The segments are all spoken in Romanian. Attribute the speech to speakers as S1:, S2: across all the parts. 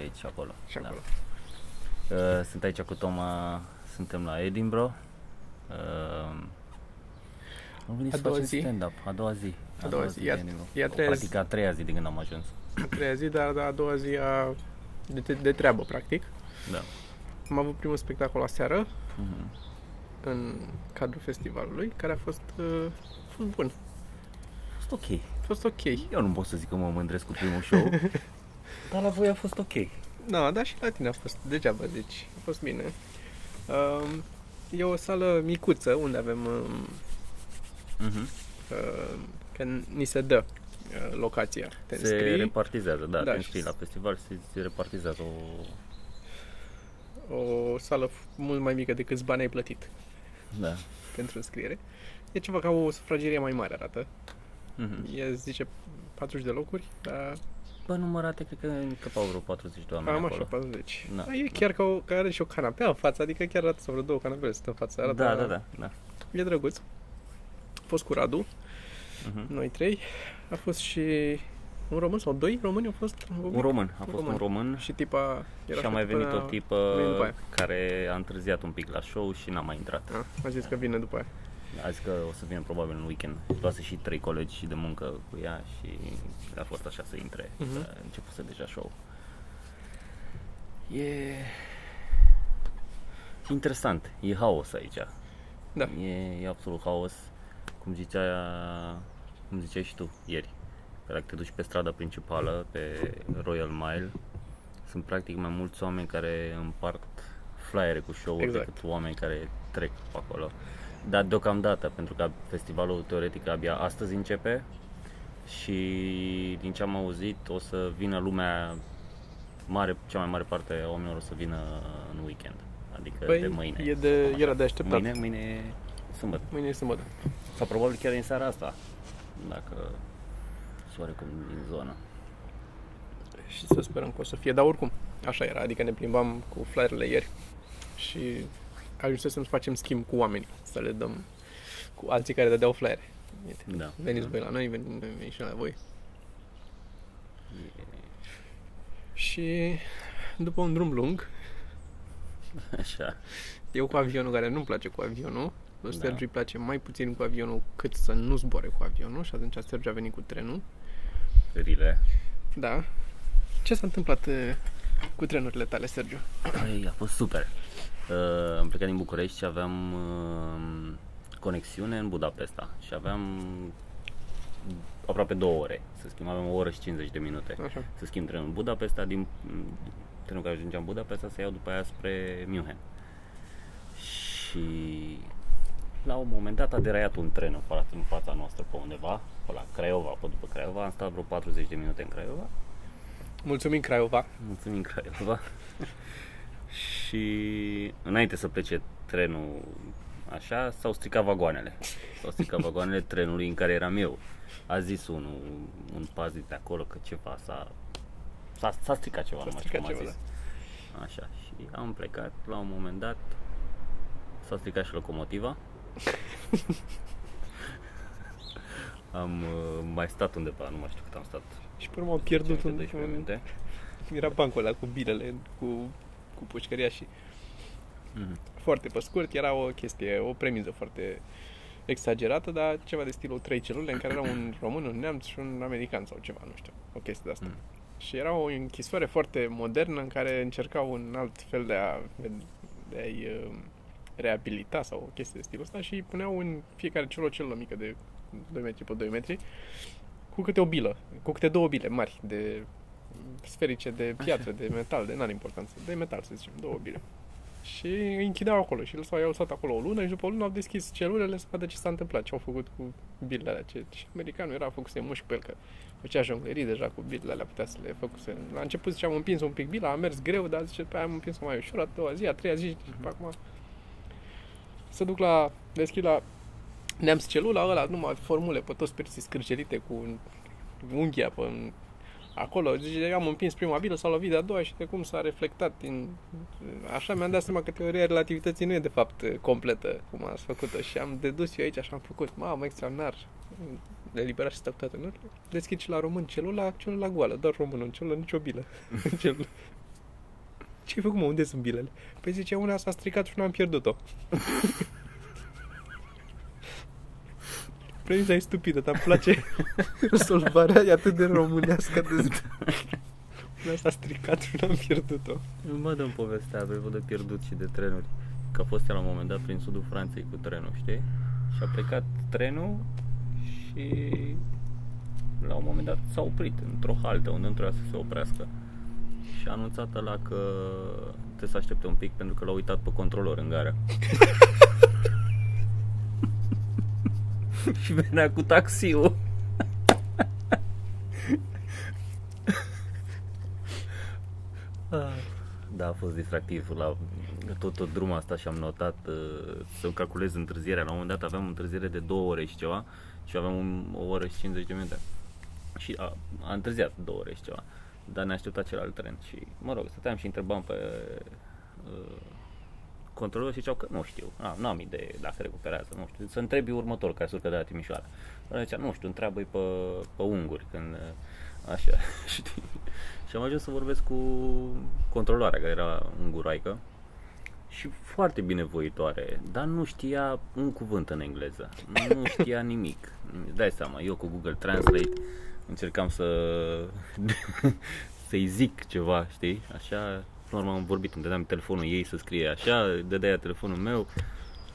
S1: aici și acolo.
S2: și acolo.
S1: Da. Uh, sunt aici cu Toma, suntem la Edinburgh. Uh, am venit
S2: A
S1: să
S2: doua
S1: facem
S2: zi?
S1: stand-up, a doua zi.
S2: A doua zi. E a-
S1: de Edinburgh.
S2: e a treia zi.
S1: Practic a treia zi de când am ajuns.
S2: A treia zi, dar a doua zi a, de, de treabă, practic.
S1: Da.
S2: Am avut primul spectacol aseară,
S1: Mhm.
S2: în cadrul festivalului, care a fost, uh, a fost bun.
S1: A fost ok.
S2: A fost ok.
S1: Eu nu pot să zic că mă mândresc cu primul show, dar la voi a fost ok.
S2: Da, dar și la tine a fost degeaba, deci a fost bine. Um, e o sală micuță unde avem, um,
S1: Mhm.
S2: uh, că ni se dă uh, locația. Te
S1: Se
S2: înscrii,
S1: repartizează, da,
S2: Da,
S1: te
S2: și-
S1: înscrii la festival și se repartizează o...
S2: o sală f- mult mai mică decât bani ai plătit
S1: Da.
S2: pentru înscriere. E ceva ca o sufragerie mai mare arată.
S1: Mhm.
S2: E, zice, 40 de locuri, dar
S1: Bă, numărate, cred că încăpau vreo 40 de oameni
S2: cam așa,
S1: acolo.
S2: 40.
S1: Da.
S2: Da. E chiar ca o, că are și o canapea în față, adică chiar arată sau vreo două canapele sunt în față. Arată,
S1: Da, da, da, da.
S2: E drăguț. A fost cu Radu,
S1: Mhm.
S2: noi trei. A fost și un român sau doi români au fost.
S1: Un român, a
S2: Un
S1: fost
S2: român.
S1: un român
S2: Și tipa era
S1: și a mai
S2: tipă,
S1: venit o
S2: venit
S1: tipă
S2: după aia.
S1: care a întârziat un pic la show și n-a mai intrat.
S2: A, a zis că vine după aia.
S1: A zis că o să vină probabil în weekend. Luase și trei colegi și de muncă cu ea și a fost așa să intre.
S2: Mhm.
S1: Uh-huh. A început să deja show. E interesant. E haos aici.
S2: Da.
S1: E, e absolut haos. Cum zicea, cum ziceai și tu ieri. Că Dacă te duci pe strada principală, pe Royal Mile, sunt practic mai mulți oameni care împart flyere cu show-uri
S2: Exact.
S1: decât oameni care trec pe acolo. Dar deocamdată, pentru că festivalul teoretic abia astăzi începe și din ce am auzit o să vină lumea mare, cea mai mare parte a oamenilor o să vină în weekend. Adică
S2: Păi,
S1: de mâine.
S2: e de,
S1: Cam așa.
S2: era de așteptat.
S1: Mâine, mâine e sâmbătă.
S2: Mâine e sâmbătă.
S1: Sau probabil chiar din seara asta. Dacă soare cum din zonă.
S2: Și să sperăm că o să fie. Dar oricum, așa era. Adică ne plimbam cu flyerele ieri și ajunsesem să facem schimb cu oameni. Să le dăm cu alții care dădeau flyere. Uite,
S1: Da.
S2: Veniți voi la noi, venim, venim și la voi. Și după un drum lung,
S1: Așa.
S2: eu cu avionul, care nu-mi place cu avionul, lui
S1: Da.
S2: Sergiu îi place mai puțin cu avionul cât să nu zboare cu avionul și atunci Sergiu a venit cu trenul.
S1: Rile.
S2: Da. Ce s-a întâmplat uh, cu trenurile tale, Sergiu?
S1: Păi, a fost super. Uh, am plecat din București și aveam uh, conexiune în Budapesta și aveam aproape două ore să schimb, aveam o oră și 50 de minute
S2: Așa.
S1: să schimb trenul în Budapesta, din trenul care ajungea în Budapesta să iau după aia spre München. Și la un moment dat a deraiat un tren în fața, în fața noastră pe undeva, pe la Craiova, pe după Craiova, am stat vreo 40 de minute în Craiova
S2: Mulțumim, Craiova.
S1: Mulțumim, Craiova. și înainte să plece trenul așa, s-au stricat vagoanele. S-au stricat vagoanele trenului în care eram eu. A zis unul, un pazit de acolo că ceva s-a... S-a, s-a stricat ceva,
S2: S-a
S1: nu mai știu
S2: stricat
S1: cum a
S2: ceva,
S1: zis. Așa, și am plecat, la un moment dat s-a stricat și locomotiva. am uh, mai stat undeva, nu mai știu cât am stat.
S2: Și pe urmă am pierdut un...
S1: 12 minute.
S2: Era bancul ăla cu bilele, cu, cu pușcăria și
S1: Mhm.
S2: foarte pe scurt. Era o chestie, o premiză foarte exagerată, dar ceva de stilul trei celule în care era un român, un neamț și un american sau ceva, nu știu, o chestie de asta.
S1: Mm.
S2: Și era o închisoare foarte modernă în care încercau un alt fel de a, de a-i uh, reabilita sau o chestie de stilul ăsta și îi puneau în fiecare celulă o celulă mică de 2 metri pe 2 metri cu câte o bilă, cu câte două bile mari de sferice de piatră, de metal, de n-are importanță, de metal să zicem, două bile. Și îi închideau acolo și lăsau, i-au lăsat acolo o lună și după o lună au deschis celulele să vadă ce s-a întâmplat, ce au făcut cu bilele alea. Ce, și americanul era făcuse mușchi pe el, că făcea jonglerii deja cu bilele alea, putea să le făcuse. La început zice, am împins un pic bila, a mers greu, dar zice, pe aia am împins-o mai ușor, a doua zi, a treia zi, și după acum să duc la, deschid la neamț celula ăla, numai formule pe toți perții scârgelite cu un- unghia pe acolo, zice, am împins prima bilă, s-a lovit de-a doua și de cum s-a reflectat din... Așa mi-am dat seama că teoria relativității nu e de fapt completă, cum ați făcut-o și am dedus eu aici, așa am făcut, mamă, extraordinar, eliberat și stau toate, nu? Deschid și la român celula, celula goală, doar românul în celulă, nicio bilă în celulă. Ce ai făcut, mă? Unde sunt bilele? Păi zice, una s-a stricat și una am pierdut-o. Premisa e stupidă, dar îmi place rezolvarea, e atât de românească de Una s-a stricat și una am pierdut-o.
S1: Mă dăm povestea apropo de pierdut și de trenuri. Că a fost el la un moment dat prin sudul Franței cu trenul, știi? Și a plecat trenul și la un moment dat s-a oprit într-o haltă unde nu trebuia să se oprească. Și a anunțat la că trebuie să aștepte un pic pentru că l-a uitat pe controlor în gara. și venea cu taxiul. Da, a fost distractiv la tot, tot drumul asta și am notat uh, să calculez întârzierea. La un moment dat aveam întârziere de două ore și ceva și aveam un, o oră și 50 de minute. Și a, a întârziat două ore și ceva. Dar ne aștepta celălalt tren și, mă rog, stăteam și întrebam pe uh, controlul și ziceau că nu știu, nu am idee dacă recuperează, nu știu. Să întrebi următorul care se urcă de la Timișoara. Dar zicea, nu știu, întreabă-i pe, pe unguri când uh, așa, știi. Și am ajuns să vorbesc cu controloarea care era unguroaică și foarte binevoitoare, dar nu știa un cuvânt în engleză. Nu știa nimic. Dai seama, eu cu Google Translate încercam să să-i zic ceva, știi? Așa, până la urmă am vorbit, îmi dădeam telefonul ei să scrie așa, dădea telefonul meu,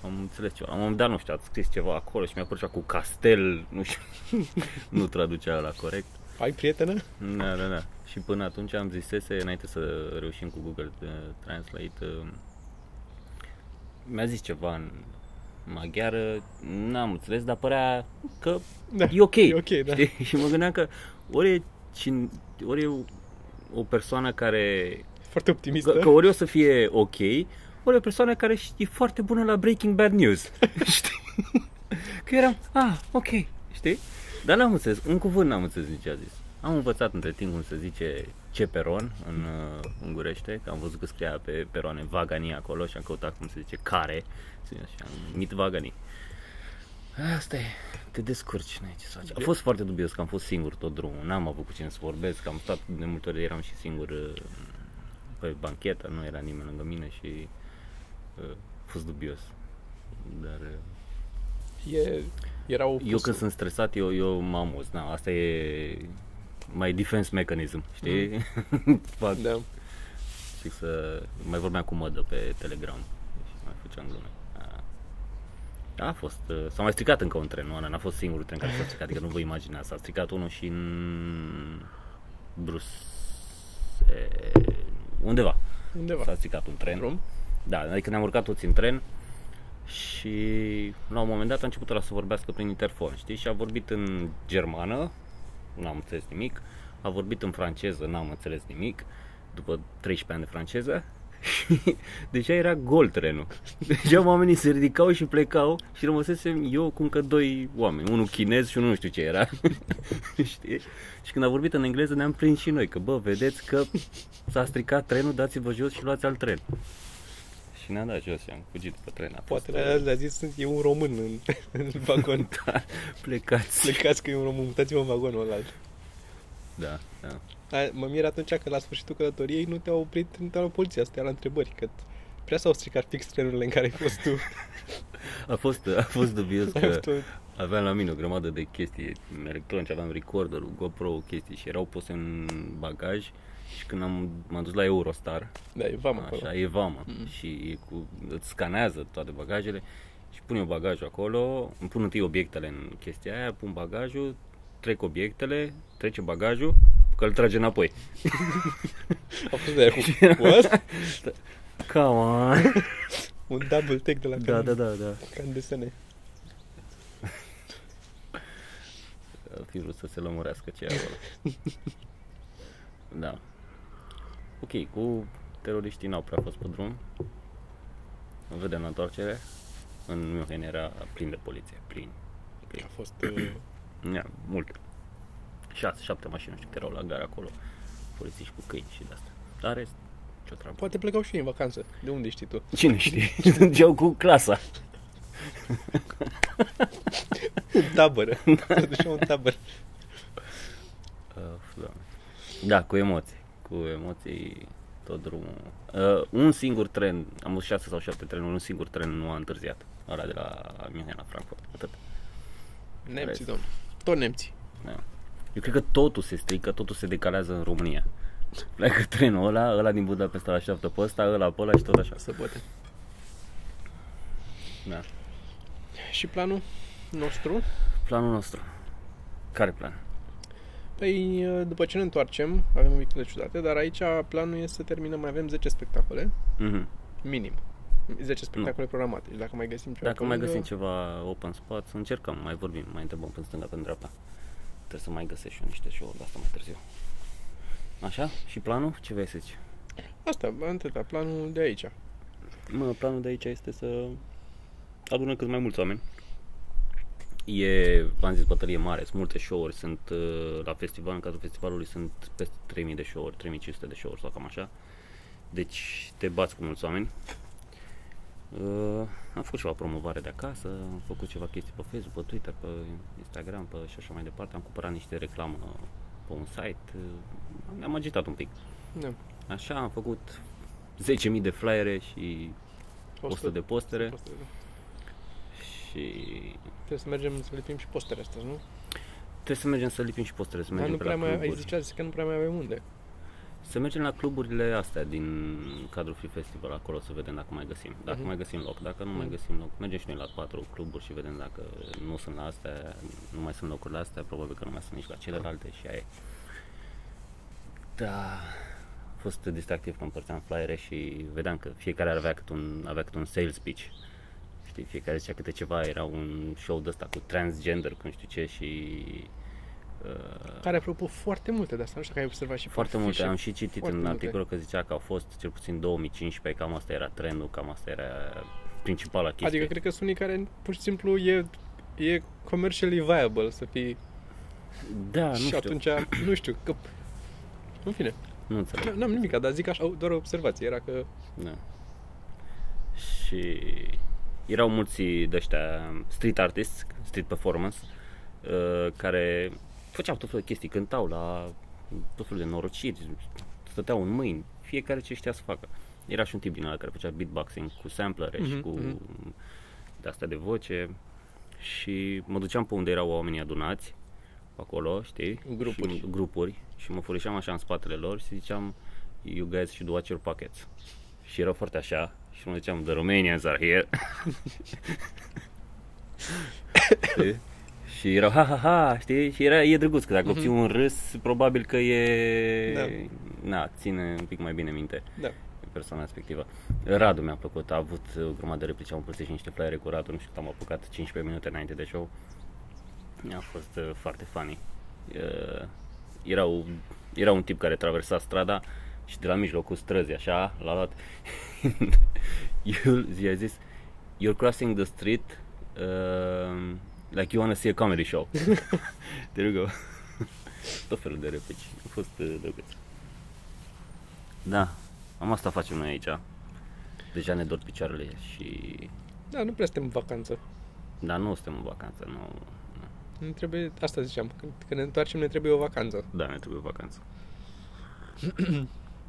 S1: am înțeles ceva. La un moment dat, nu știu, a scris ceva acolo și mi-a părut cu castel, nu știu, nu traducea la corect.
S2: Ai prietenă?
S1: Da, da, da. Și până atunci am zisese, înainte să reușim cu Google uh, Translate, uh, mi-a zis ceva în maghiară, n-am înțeles, dar părea că
S2: Da,
S1: e ok.
S2: e ok, da.
S1: Știi? Și mă gândeam că ori e, cin, ori e o persoană care...
S2: Foarte optimistă.
S1: Că, că ori o să fie ok, ori e o persoană care e foarte bună la breaking bad news. Știi? Că eram, ah, ok, știi? Dar n-am înțeles, un cuvânt n-am înțeles nici ce a zis. Am învățat între timp cum se zice ce peron în uh, ungurește, că am văzut că scria pe peroane vagani acolo și am căutat cum se zice care, și am mit vagani. Asta e, te descurci, n-ai ce să faci. A fost foarte dubios că am fost singur tot drumul, n-am avut cu cine să vorbesc, am stat de multe ori, eram și singur uh, pe banchetă, nu era nimeni lângă mine și uh, a fost dubios. Dar uh,
S2: E, era o
S1: eu când sunt stresat, eu, eu mă amuz. Na, asta e my defense mechanism, știi? Mm. Fac
S2: Da.
S1: și să mai vorbeam cu mădă pe Telegram și mai făceam glume. A, a fost, uh, s-a mai stricat încă un tren, nu, Ana, n-a fost singurul tren care s-a stricat, adică nu vă imaginați, s-a stricat unul și în Brus... undeva
S2: Undeva.
S1: s-a stricat un tren.
S2: Drum?
S1: Da, adică ne-am urcat toți în tren și la un moment dat a început ăla să vorbească prin interfon, știi? Și a vorbit în germană, n-am înțeles nimic, a vorbit în franceză, n-am înțeles nimic, după 13 ani de franceză, și deja era gol trenul. Deja oamenii se ridicau și plecau și rămăsesem eu cu încă doi oameni, unul chinez și unul nu știu ce era. Știi? Și când a vorbit în engleză ne-am prins și noi, că bă, vedeți că s-a stricat trenul, dați-vă jos și luați alt tren. Și ne-am dat jos și am fugit pe tren. A
S2: Poate
S1: fost,
S2: le-a, le-a zis, e un român în, în vagon.
S1: Da, plecați.
S2: Plecați că e un român, mutați-vă în vagonul ăla.
S1: Da, da.
S2: A, Mă mir atunci că la sfârșitul călătoriei nu te-au oprit, nu te-au luat poliția să te ia la întrebări, că prea s-au stricat fix trenurile în care ai fost tu.
S1: A fost, a fost dubios
S2: Ai
S1: că
S2: avut o-
S1: aveam la mine o grămadă de chestii electronice, aveam recorderul, GoPro, chestii și erau puse în bagaj și când am, m-am dus la Eurostar,
S2: Da, e vamă acolo.
S1: așa, e vamă
S2: Mm.
S1: și e cu, îți scanează toate bagajele și pun eu bagajul acolo, îmi pun întâi obiectele în chestia aia, pun bagajul, trec obiectele, trece bagajul, că îl trage înapoi.
S2: A fost de cu What?
S1: Come on.
S2: Un double take de la
S1: Da, da, da, da.
S2: Ca în desene.
S1: Ar fi vrut să se lămurească ce acolo. da. Ok, cu teroriștii n-au prea fost pe drum. Vedem la întoarcere. În München era plin de poliție, plin. plin.
S2: A fost... Uh...
S1: Yeah, mult. 6-7 mașini, nu știu erau la gara acolo, polițiști cu câini și de asta. Dar rest, ce o treabă.
S2: Poate plecau și ei în vacanță. De unde știi tu?
S1: Cine știe? Mergeau cu clasa.
S2: în tabără. Duceau în tabără.
S1: Uh, da. da, cu emoții. Cu emoții tot drumul. Uh, un singur tren, am văzut 6 sau 7 trenuri, un singur tren nu a întârziat. Ăla de la München la Frankfurt. Atât.
S2: Nemții, domnule. Tot nemții.
S1: Da. Eu cred că totul se strică, totul se decalează în România. Pleacă trenul ăla, ăla din Budapesta îl așteaptă pe ăsta, ăla pe ăla și tot așa.
S2: Să poate.
S1: Da.
S2: Și planul nostru?
S1: Planul nostru. Care plan?
S2: Păi, după ce ne întoarcem, avem weekend ciudate, dar aici planul este să terminăm, mai avem 10 spectacole,
S1: Mhm.
S2: minim. 10 spectacole programate. Și dacă mai găsim ceva
S1: Dacă
S2: pe
S1: mai
S2: lângă,
S1: găsim ceva open spot, să încercăm, mai vorbim, mai întrebăm pe stânga, pe dreapta. Trebuie să mai găsesc și eu niște show-uri de asta mai târziu. Așa? Și planul? Ce vrei să zici?
S2: Asta, atâta, planul de aici.
S1: Mă, planul de aici este să adunăm cât mai mulți oameni. E, v-am zis, bătălie mare, sunt multe show-uri, sunt uh, la festival, în cazul festivalului sunt peste 3000 de show-uri, 3500 de show-uri sau cam așa. Deci te bați cu mulți oameni. Uh, am făcut ceva promovare de acasă, am făcut ceva chestii pe Facebook, pe Twitter, pe Instagram, pe și așa mai departe. Am cumpărat niște reclamă pe un site, uh, ne-am agitat un pic.
S2: Da.
S1: Așa, am făcut 10.000 de flyere și 100 de postere
S2: postere, da.
S1: și
S2: Trebuie să mergem să lipim și postere astăzi, nu?
S1: trebuie să mergem să lipim și postere, să
S2: Dar
S1: mergem
S2: nu
S1: pe
S2: prea
S1: la
S2: mai, ai
S1: cluburi.
S2: zicea că nu prea mai avem unde.
S1: Să mergem la cluburile astea din cadrul Free Festival acolo să vedem dacă mai găsim. Dacă
S2: Mhm.
S1: mai găsim loc, dacă nu mai
S2: Mhm.
S1: găsim loc, mergem și noi la patru cluburi și vedem dacă nu sunt la astea, nu mai sunt locurile astea, probabil că nu mai sunt nici la celelalte și aia e. Da, a fost distractiv că împărțeam flyere și vedeam că fiecare avea câte un, avea câte un sales pitch. Știi, fiecare zicea câte ceva, era un show de ăsta cu transgender, cu nu știu ce și... Uh,
S2: Care, apropo, foarte multe de asta. Nu știu că ai observat și pe
S1: foarte multe,
S2: afișe.
S1: am și citit
S2: foarte
S1: în
S2: multe.
S1: articolul că zicea că au fost cel puțin 2015, cam asta era trendul, cam asta era principala chestie.
S2: Adică cred că sunt unii care pur și simplu e, e commercially viable să fii
S1: da, nu
S2: și
S1: știu,
S2: atunci, nu știu, că... În fine,
S1: nu înțeleg.
S2: n-am nimic, dar zic așa, doar o observație, era că
S1: Da. Și erau mulți de ăștia street artists, street performance, uh, care făceau tot felul de chestii, cântau la tot felul de norociri, stăteau în mâini, fiecare ce știa să facă. Era și un tip din ăla care făcea beatboxing cu samplere și
S2: Mhm,
S1: cu
S2: mhm.
S1: de astea de voce și mă duceam pe unde erau oamenii adunați acolo, știi?
S2: Grupuri.
S1: Și, grupuri și mă furișeam așa în spatele lor și ziceam you guys should watch your pockets. Și erau foarte așa și mă ziceam the Romanians are here. Știi? și erau ha ha ha, știi? Și era, e drăguț că dacă
S2: Mhm.
S1: obții un râs, probabil că e...
S2: Da.
S1: Na, ține un pic mai bine minte
S2: da,
S1: persoana respectivă. Radu mi-a plăcut, a avut o grămadă de replici, am împărțit și niște flyere cu Radu, nu știu cât am apucat, 15 minute înainte de show. A fost uh, foarte funny. Uh, era, o, era un tip care traversa strada și de la mijlocul străzii, așa, l-a luat. Eu i-a zis, you're crossing the street uh, like you wanna see a comedy show. There you go. Tot felul de replici. A fost uh, drăguț. Da, am asta facem noi aici. Deja ne dor picioarele și...
S2: da, nu prea suntem în vacanță.
S1: Dar nu suntem în vacanță, nu... nu.
S2: Ne trebuie, asta ziceam, când, când ne întoarcem ne trebuie o vacanță.
S1: Da, ne trebuie vacanță.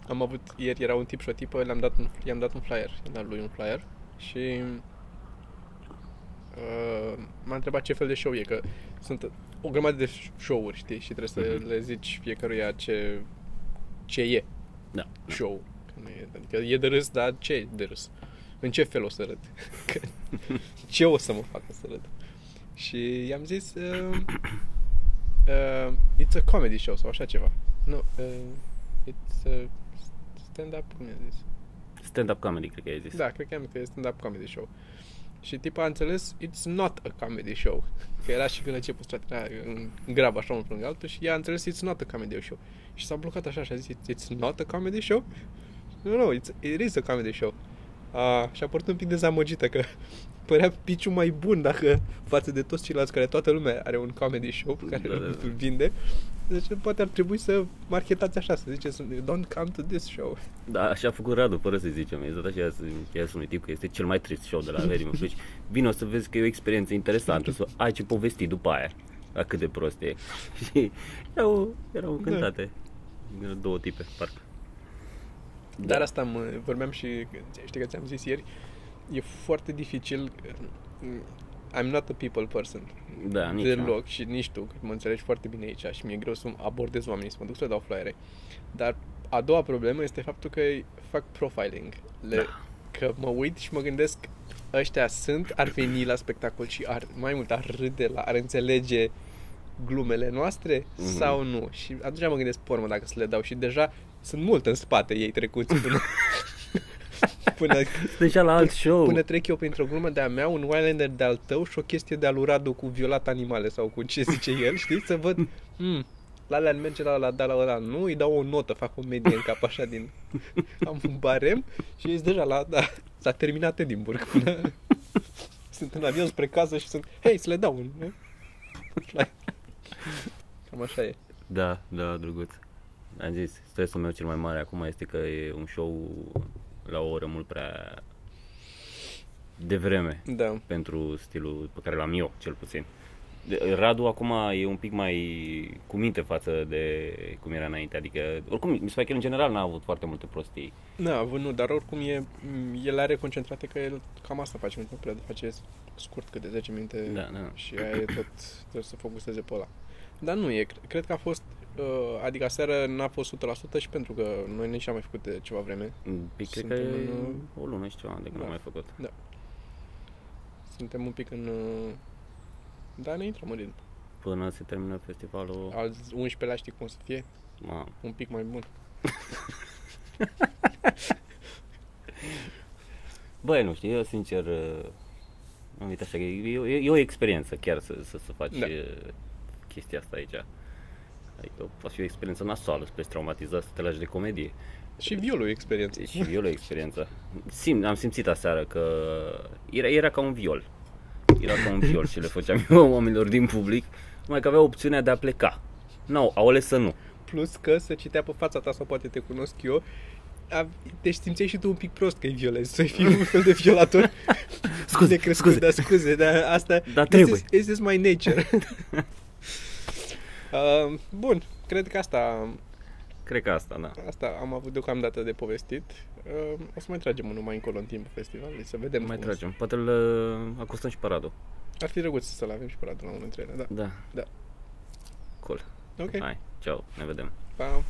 S2: Am avut, ieri era un tip și o tipă, le-am dat un, i-am dat un flyer, i-am dat lui un flyer și uh, m-a întrebat ce fel de show e, că sunt o grămadă de show-uri, știi, și trebuie să
S1: Mhm.
S2: le zici fiecăruia ce, ce e
S1: Da. da.
S2: show. Că nu e, adică e de râs, dar ce e de râs? În ce fel o să râd? Că, ce o să mă facă să râd? Și i-am zis uh, uh, It's a comedy show sau așa ceva. Nu, uh, it's a stand-up, cum i-a zis?
S1: Stand-up comedy, cred că ai zis.
S2: Da, cred că am că e stand-up comedy show. Și tipa a înțeles, it's not a comedy show. Că era și când a început strat, în grab așa unul lângă altul și ea a înțeles, it's not a comedy show. Și s-a blocat așa și a zis, it's not a comedy show? No, no, it's, it is a comedy show. Uh, și a părut un pic dezamăgită că părea piciul mai bun dacă față de toți ceilalți care toată lumea are un comedy show pe care
S1: Da, da,
S2: îl
S1: da.
S2: vinde. Deci poate ar trebui să marketați așa, să ziceți, don't come to this show.
S1: Da, așa a făcut Radu, fără să zicem. I-a dat așa să unui tip că este cel mai trist show de la Very Much. Deci, vino să vezi că e o experiență interesantă, să ai ce povesti după aia. La cât de prost e. Și erau, erau încântate. Erau două tipe, parcă. Da.
S2: Dar asta mă, vorbeam și, știi că ți-am zis ieri, e foarte dificil, I'm not a people person.
S1: Da, nici
S2: deloc și nici tu, că mă înțelegi foarte bine aici și mi-e greu să abordez oamenii, să mă duc să le dau flyere. Dar a doua problemă este faptul că fac profiling. Le,
S1: Da.
S2: Că mă uit și mă gândesc, ăștia sunt, ar veni la spectacol și ar, mai mult ar râde, la, ar înțelege glumele noastre
S1: Mhm.
S2: sau nu. Și atunci mă gândesc, pormă, dacă să le dau și deja sunt mult în spate ei trecuți până, până,
S1: Deja la alt show.
S2: până trec eu printr-o glumă de-a mea, un Wildlander de-al tău și o chestie de-al lui Radu cu violat animale sau cu ce zice el, știi? Să văd, hmm, la alea merge la la, da la ăla, nu, îi dau o notă, fac o medie în cap așa din... Am un barem și ești deja la, da, s-a terminat Edinburgh până... Sunt în avion spre casă și sunt, hei, să le dau un... Cam așa e.
S1: Da, da, drăguț. Am zis, stresul meu cel mai mare acum este că e un show la o oră mult prea devreme
S2: Da.
S1: pentru stilul pe care l-am eu, cel puțin. De- Radu acum e un pic mai cu minte față de cum era înainte, adică oricum mi se pare că el în general n-a avut foarte multe prostii.
S2: Da, avut nu, dar oricum e, el are concentrate că el cam asta face, nu prea face scurt, cât de 10 minute
S1: Da, da.
S2: și aia e tot, trebuie să focuseze pe ăla. Dar nu e, cre- cred că a fost, uh, adică aseară n-a fost 100% și pentru că noi nici am mai făcut de ceva vreme.
S1: Păi, cred că
S2: Suntem
S1: e
S2: în,
S1: o lună și ceva de când
S2: da.
S1: am mai făcut.
S2: Suntem un pic în... Uh, da, ne intrăm în ritm.
S1: Până se termină festivalul,
S2: Al 11-lea știi cum o să fie?
S1: mamă,
S2: Un pic mai bun.
S1: Băi, nu știu, eu sincer uh, am uitat așa, că e, e, e o experiență chiar să, să, să faci
S2: Da.
S1: da. chestia asta aici. Adică poate fi o experiență nasoală, să pleci traumatizat, să te lași de comedie.
S2: Și violul e experiență.
S1: Și viol o experiență. Sim, am simțit aseară că era, era ca un viol. Era ca un viol și le făceam eu oamenilor din public, numai că aveau opțiunea de a pleca. Nu, au ales să nu.
S2: Plus că se citea pe fața ta sau poate te cunosc eu, a, deci simțeai și tu un pic prost că e violent, să fii un fel de violator.
S1: Scuze,
S2: necrescut,
S1: scuze.
S2: Da, scuze, dar asta...
S1: Dar
S2: this
S1: trebuie.
S2: Is, this is my nature. uh, bun, cred că asta,
S1: Cred că asta, da.
S2: asta am avut deocamdată de povestit. Uh, o să mai tragem unul mai încolo în timpul festivalului, să vedem
S1: Mai
S2: cum
S1: tragem. Poate îl uh, acostăm și pe Radu.
S2: Ar fi drăguț să-l avem și pe Radu la unul dintre ele, da.
S1: Da.
S2: Da.
S1: Cool.
S2: Ok,
S1: Hai, ceau, ne vedem.
S2: pa!